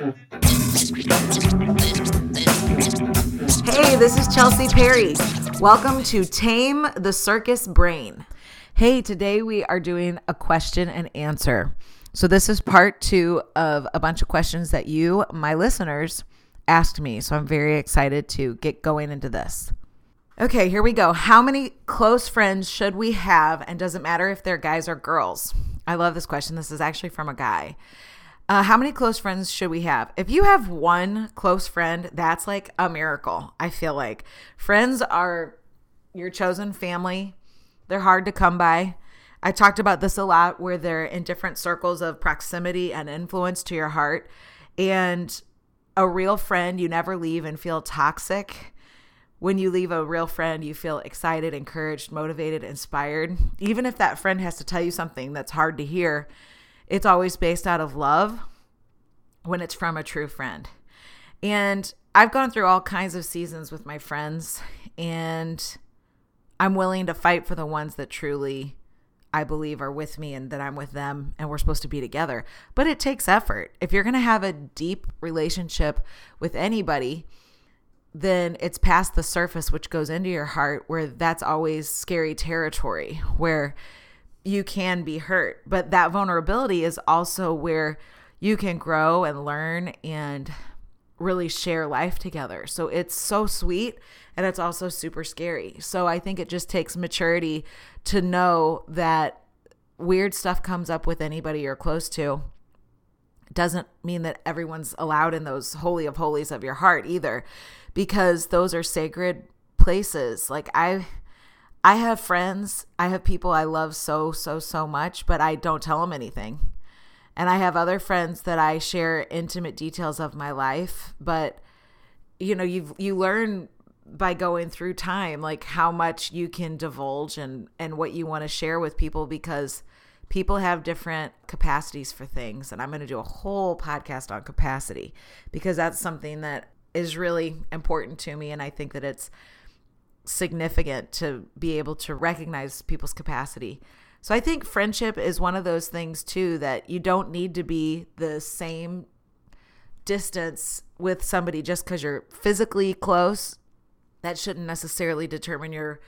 Hey, this is Chelsea Perry. Welcome to Tame the Circus Brain. Hey, today we are doing a question and answer. So, this is part two of a bunch of questions that you, my listeners, asked me. So, I'm very excited to get going into this. Okay, here we go. How many close friends should we have? And does it matter if they're guys or girls? I love this question. This is actually from a guy. Uh, how many close friends should we have? If you have one close friend, that's like a miracle. I feel like friends are your chosen family. They're hard to come by. I talked about this a lot where they're in different circles of proximity and influence to your heart. And a real friend, you never leave and feel toxic. When you leave a real friend, you feel excited, encouraged, motivated, inspired. Even if that friend has to tell you something that's hard to hear, it's always based out of love when it's from a true friend. And I've gone through all kinds of seasons with my friends, and I'm willing to fight for the ones that truly I believe are with me and that I'm with them and we're supposed to be together. But it takes effort. If you're going to have a deep relationship with anybody, then it's past the surface, which goes into your heart, where that's always scary territory, where you can be hurt. But that vulnerability is also where you can grow and learn and really share life together. So it's so sweet and it's also super scary. So I think it just takes maturity to know that weird stuff comes up with anybody you're close to. Doesn't mean that everyone's allowed in those holy of holies of your heart either because those are sacred places. Like I I have friends, I have people I love so, so, so much, but I don't tell them anything. And I have other friends that I share intimate details of my life, but you know, you you learn by going through time like how much you can divulge and and what you want to share with people because people have different capacities for things and I'm going to do a whole podcast on capacity because that's something that is really important to me and I think that it's significant to be able to recognize people's capacity. So I think friendship is one of those things too that you don't need to be the same distance with somebody just because you're physically close. That shouldn't necessarily determine your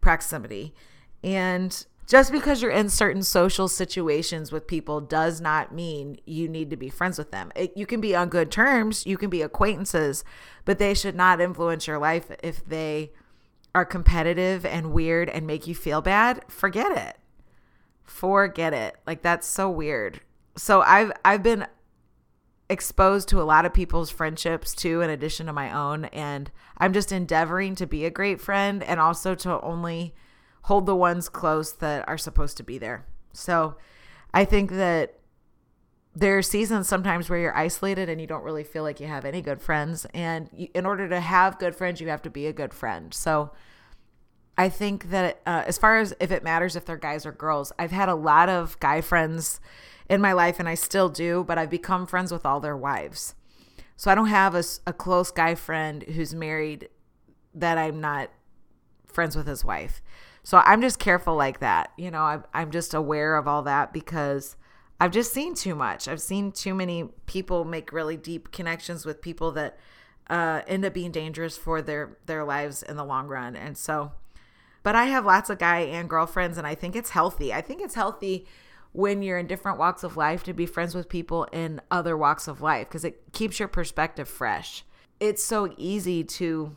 proximity. And just because you're in certain social situations with people does not mean you need to be friends with them. It, you can be on good terms, you can be acquaintances, but they should not influence your life if they are competitive and weird and make you feel bad, forget it. Forget it. Like that's so weird. So I've I've been exposed to a lot of people's friendships too in addition to my own and I'm just endeavoring to be a great friend and also to only hold the ones close that are supposed to be there. So I think that there are seasons sometimes where you're isolated and you don't really feel like you have any good friends and you, in order to have good friends you have to be a good friend. So I think that uh, as far as if it matters if they're guys or girls, I've had a lot of guy friends in my life and I still do, but I've become friends with all their wives. So I don't have a, a close guy friend who's married that I'm not friends with his wife. So I'm just careful like that. You know, I'm, I'm just aware of all that because I've just seen too much. I've seen too many people make really deep connections with people that uh, end up being dangerous for their their lives in the long run. And so but I have lots of guy and girlfriends, and I think it's healthy. I think it's healthy when you're in different walks of life to be friends with people in other walks of life because it keeps your perspective fresh. It's so easy to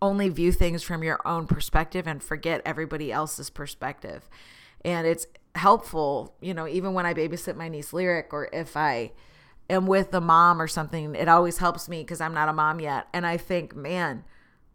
only view things from your own perspective and forget everybody else's perspective. And it's helpful, you know, even when I babysit my niece Lyric or if I am with a mom or something, it always helps me because I'm not a mom yet. And I think, man,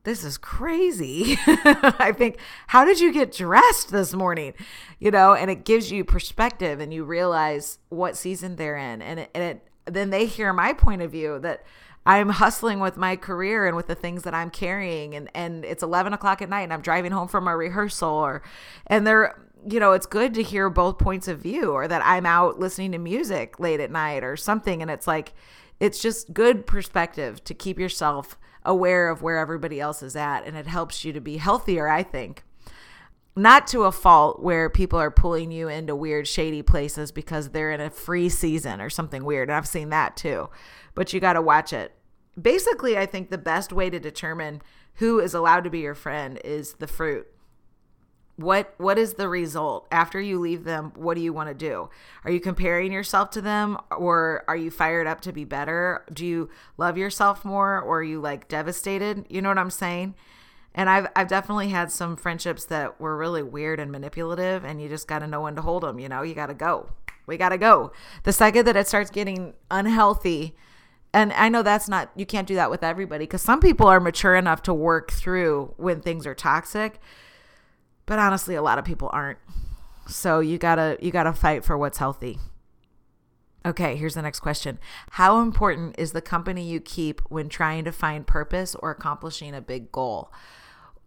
this is crazy. I think, how did you get dressed this morning? You know, and it gives you perspective and you realize what season they're in. And it, and it then they hear my point of view that I'm hustling with my career and with the things that I'm carrying. And, and it's 11 o'clock at night and I'm driving home from a rehearsal or, and they're, you know, it's good to hear both points of view or that I'm out listening to music late at night or something. And it's like, it's just good perspective to keep yourself aware of where everybody else is at and it helps you to be healthier, I think. not to a fault where people are pulling you into weird shady places because they're in a free season or something weird. And I've seen that too. But you got to watch it. Basically, I think the best way to determine who is allowed to be your friend is the fruit. What what is the result after you leave them? What do you want to do? Are you comparing yourself to them or are you fired up to be better? Do you love yourself more or are you like devastated? You know what I'm saying? And I've I've definitely had some friendships that were really weird and manipulative, and you just got to know when to hold them. You know, you got to go. We got to go. The second that it starts getting unhealthy, and I know that's not you can't do that with everybody because some people are mature enough to work through when things are toxic, but honestly, a lot of people aren't. So you gotta you gotta fight for what's healthy. Okay, here's the next question. How important is the company you keep when trying to find purpose or accomplishing a big goal?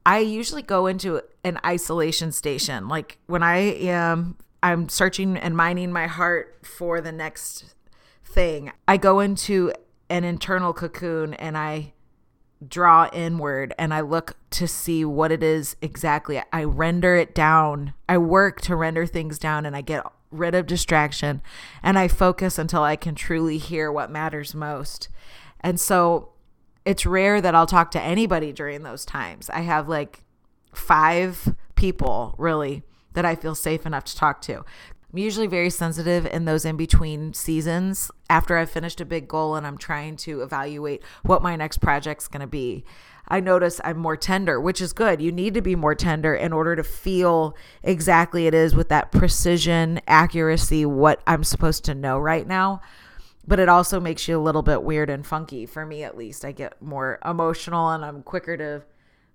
I usually go into an isolation station. Like when I am I'm searching and mining my heart for the next thing. I go into an internal cocoon and I draw inward and I look to see what it is exactly. I render it down. I work to render things down and I get rid of distraction and I focus until I can truly hear what matters most. And so it's rare that I'll talk to anybody during those times. I have like five people really that I feel safe enough to talk to. I'm usually very sensitive in those in between seasons after I've finished a big goal and I'm trying to evaluate what my next project's going to be. I notice I'm more tender, which is good. You need to be more tender in order to feel exactly it is with that precision, accuracy, what I'm supposed to know right now but it also makes you a little bit weird and funky for me at least i get more emotional and i'm quicker to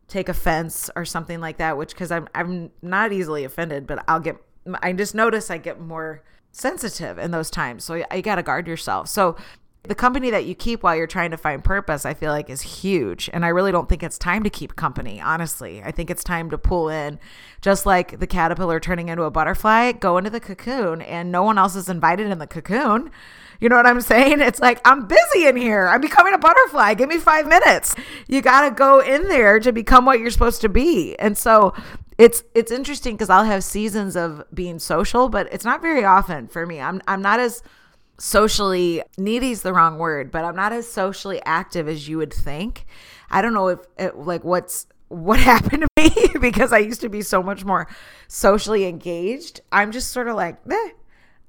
take offense or something like that which because i'm i'm not easily offended but i'll get i just notice i get more sensitive in those times. So you got to guard yourself. So the company that you keep while you're trying to find purpose i feel like is huge. And i really don't think it's time to keep company honestly. I think it's time to pull in. Just like the caterpillar turning into a butterfly go into the cocoon and no one else is invited in the cocoon you know what I'm saying? It's like, I'm busy in here. I'm becoming a butterfly. Give me five minutes. You got to go in there to become what you're supposed to be. And so it's it's interesting because I'll have seasons of being social, but it's not very often for me. I'm I'm not as socially needy is the wrong word, but I'm not as socially active as you would think. I don't know if it, like what's what happened to me because I used to be so much more socially engaged. I'm just sort of like, eh,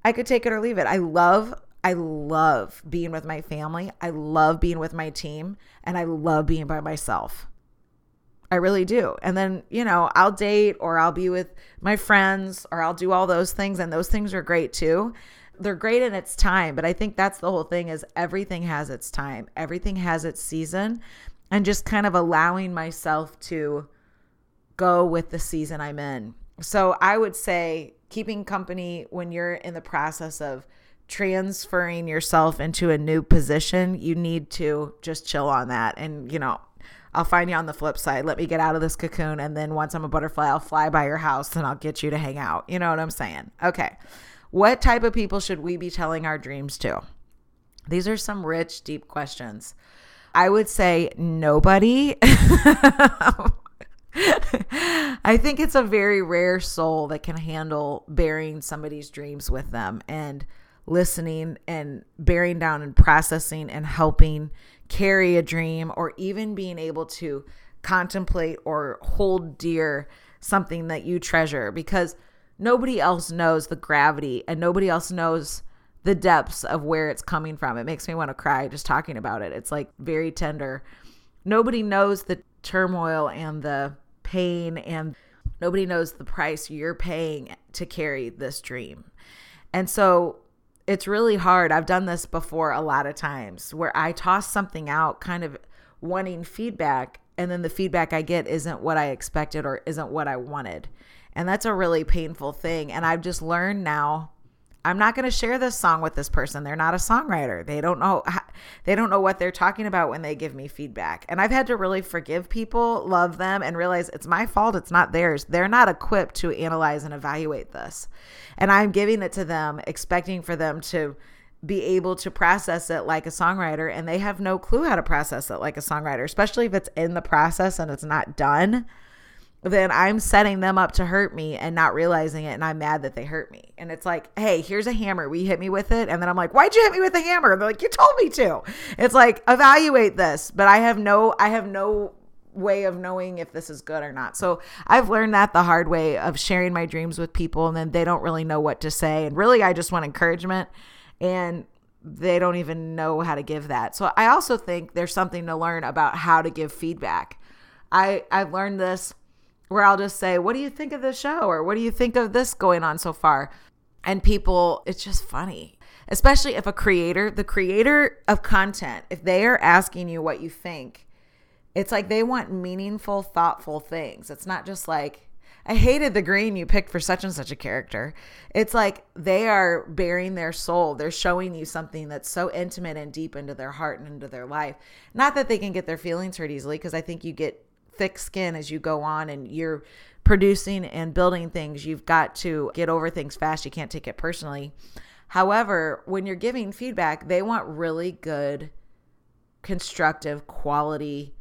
I could take it or leave it. I love I love being with my family. I love being with my team and I love being by myself. I really do. And then, you know, I'll date or I'll be with my friends or I'll do all those things and those things are great too. They're great in its time, but I think that's the whole thing is everything has its time. Everything has its season and just kind of allowing myself to go with the season I'm in. So, I would say keeping company when you're in the process of transferring yourself into a new position, you need to just chill on that. And, you know, I'll find you on the flip side. Let me get out of this cocoon. And then once I'm a butterfly, I'll fly by your house and I'll get you to hang out. You know what I'm saying? Okay. What type of people should we be telling our dreams to? These are some rich, deep questions. I would say nobody. I think it's a very rare soul that can handle bearing somebody's dreams with them. And listening and bearing down and processing and helping carry a dream or even being able to contemplate or hold dear something that you treasure because nobody else knows the gravity and nobody else knows the depths of where it's coming from. It makes me want to cry just talking about it. It's like very tender. Nobody knows the turmoil and the pain and nobody knows the price you're paying to carry this dream. And so it's really hard. I've done this before a lot of times where I toss something out kind of wanting feedback and then the feedback I get isn't what I expected or isn't what I wanted. And that's a really painful thing and I've just learned now I'm not going to share this song with this person. They're not a songwriter. They don't know they don't know what they're talking about when they give me feedback. And I've had to really forgive people, love them and realize it's my fault, it's not theirs. They're not equipped to analyze and evaluate this. And I'm giving it to them expecting for them to be able to process it like a songwriter and they have no clue how to process it like a songwriter, especially if it's in the process and it's not done then I'm setting them up to hurt me and not realizing it. And I'm mad that they hurt me. And it's like, hey, here's a hammer. We hit me with it? And then I'm like, why'd you hit me with the hammer? And they're like, you told me to. It's like, evaluate this. But I have no, I have no way of knowing if this is good or not. So I've learned that the hard way of sharing my dreams with people and then they don't really know what to say. And really, I just want encouragement. And they don't even know how to give that. So I also think there's something to learn about how to give feedback. I I've learned this where I'll just say, "What do you think of the show?" or "What do you think of this going on so far?" And people, it's just funny. Especially if a creator, the creator of content, if they are asking you what you think, it's like they want meaningful, thoughtful things. It's not just like, I hated the green you picked for such and such a character. It's like they are baring their soul. They're showing you something that's so intimate and deep into their heart and into their life. Not that they can get their feelings hurt easily, because I think you get thick skin as you go on and you're producing and building things. You've got to get over things fast. You can't take it personally. However, when you're giving feedback, they want really good, constructive, quality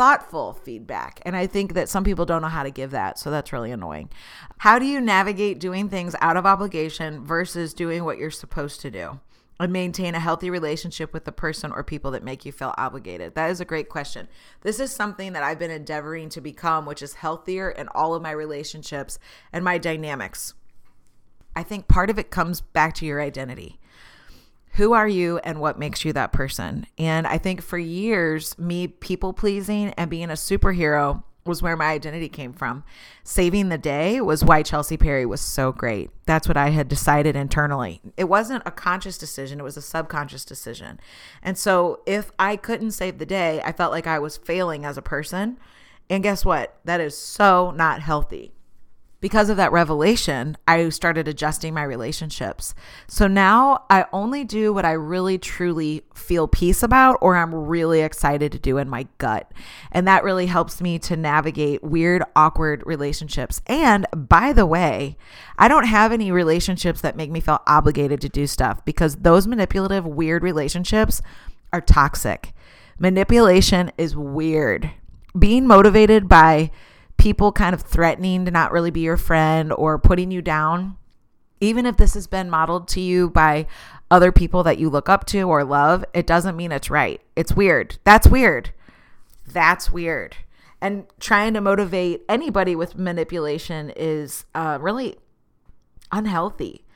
thoughtful feedback. And I think that some people don't know how to give that. So that's really annoying. How do you navigate doing things out of obligation versus doing what you're supposed to do? And maintain a healthy relationship with the person or people that make you feel obligated? That is a great question. This is something that I've been endeavoring to become, which is healthier in all of my relationships and my dynamics. I think part of it comes back to your identity who are you and what makes you that person? And I think for years, me people pleasing and being a superhero was where my identity came from. Saving the day was why Chelsea Perry was so great. That's what I had decided internally. It wasn't a conscious decision, it was a subconscious decision. And so if I couldn't save the day, I felt like I was failing as a person. And guess what? That is so not healthy because of that revelation, I started adjusting my relationships. So now I only do what I really truly feel peace about or I'm really excited to do in my gut. And that really helps me to navigate weird, awkward relationships. And by the way, I don't have any relationships that make me feel obligated to do stuff because those manipulative, weird relationships are toxic. Manipulation is weird. Being motivated by people kind of threatening to not really be your friend or putting you down, even if this has been modeled to you by other people that you look up to or love, it doesn't mean it's right. It's weird. That's weird. That's weird. And trying to motivate anybody with manipulation is uh, really unhealthy.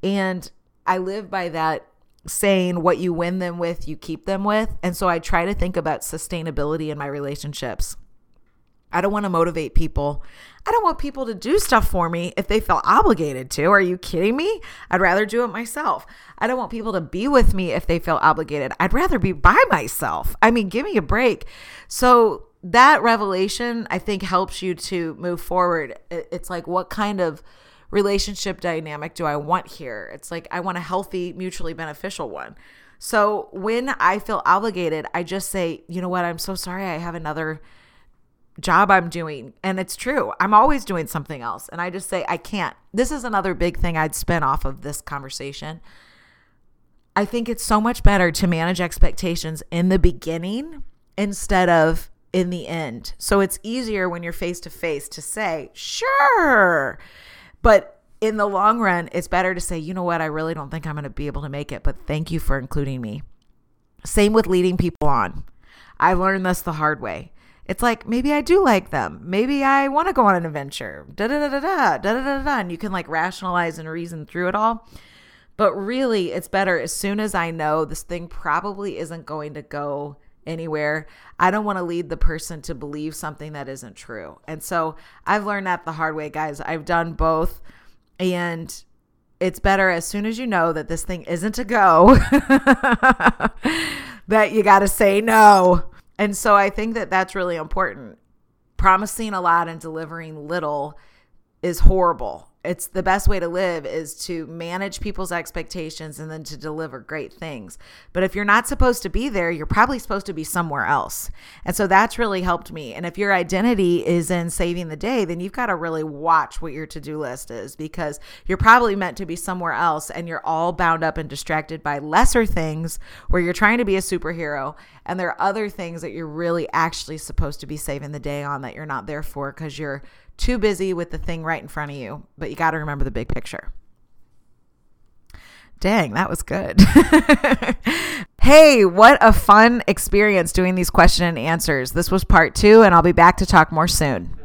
And I live by that saying what you win them with, you keep them with. And so I try to think about sustainability in my relationships. I don't want to motivate people. I don't want people to do stuff for me if they feel obligated to. Are you kidding me? I'd rather do it myself. I don't want people to be with me if they feel obligated. I'd rather be by myself. I mean, give me a break. So, that revelation, I think, helps you to move forward. It's like, what kind of relationship dynamic do I want here? It's like, I want a healthy, mutually beneficial one. So, when I feel obligated, I just say, you know what? I'm so sorry. I have another job I'm doing. And it's true. I'm always doing something else. And I just say, I can't. This is another big thing I'd spin off of this conversation. I think it's so much better to manage expectations in the beginning instead of in the end. So it's easier when you're face to face to say, sure. But in the long run, it's better to say, you know what, I really don't think I'm going to be able to make it, but thank you for including me. Same with leading people on. I learned this the hard way. It's like maybe I do like them. Maybe I want to go on an adventure. Da da da da da da da da da. And you can like rationalize and reason through it all. But really, it's better as soon as I know this thing probably isn't going to go anywhere. I don't want to lead the person to believe something that isn't true. And so I've learned that the hard way, guys. I've done both. And it's better as soon as you know that this thing isn't to go that you got to say no and so I think that that's really important. Promising a lot and delivering little is horrible. It's the best way to live is to manage people's expectations and then to deliver great things. But if you're not supposed to be there, you're probably supposed to be somewhere else. And so that's really helped me. And if your identity is in saving the day, then you've got to really watch what your to do list is because you're probably meant to be somewhere else and you're all bound up and distracted by lesser things where you're trying to be a superhero. And there are other things that you're really actually supposed to be saving the day on that you're not there for because you're too busy with the thing right in front of you, but you got to remember the big picture. Dang, that was good. hey, what a fun experience doing these question and answers. This was part two, and I'll be back to talk more soon.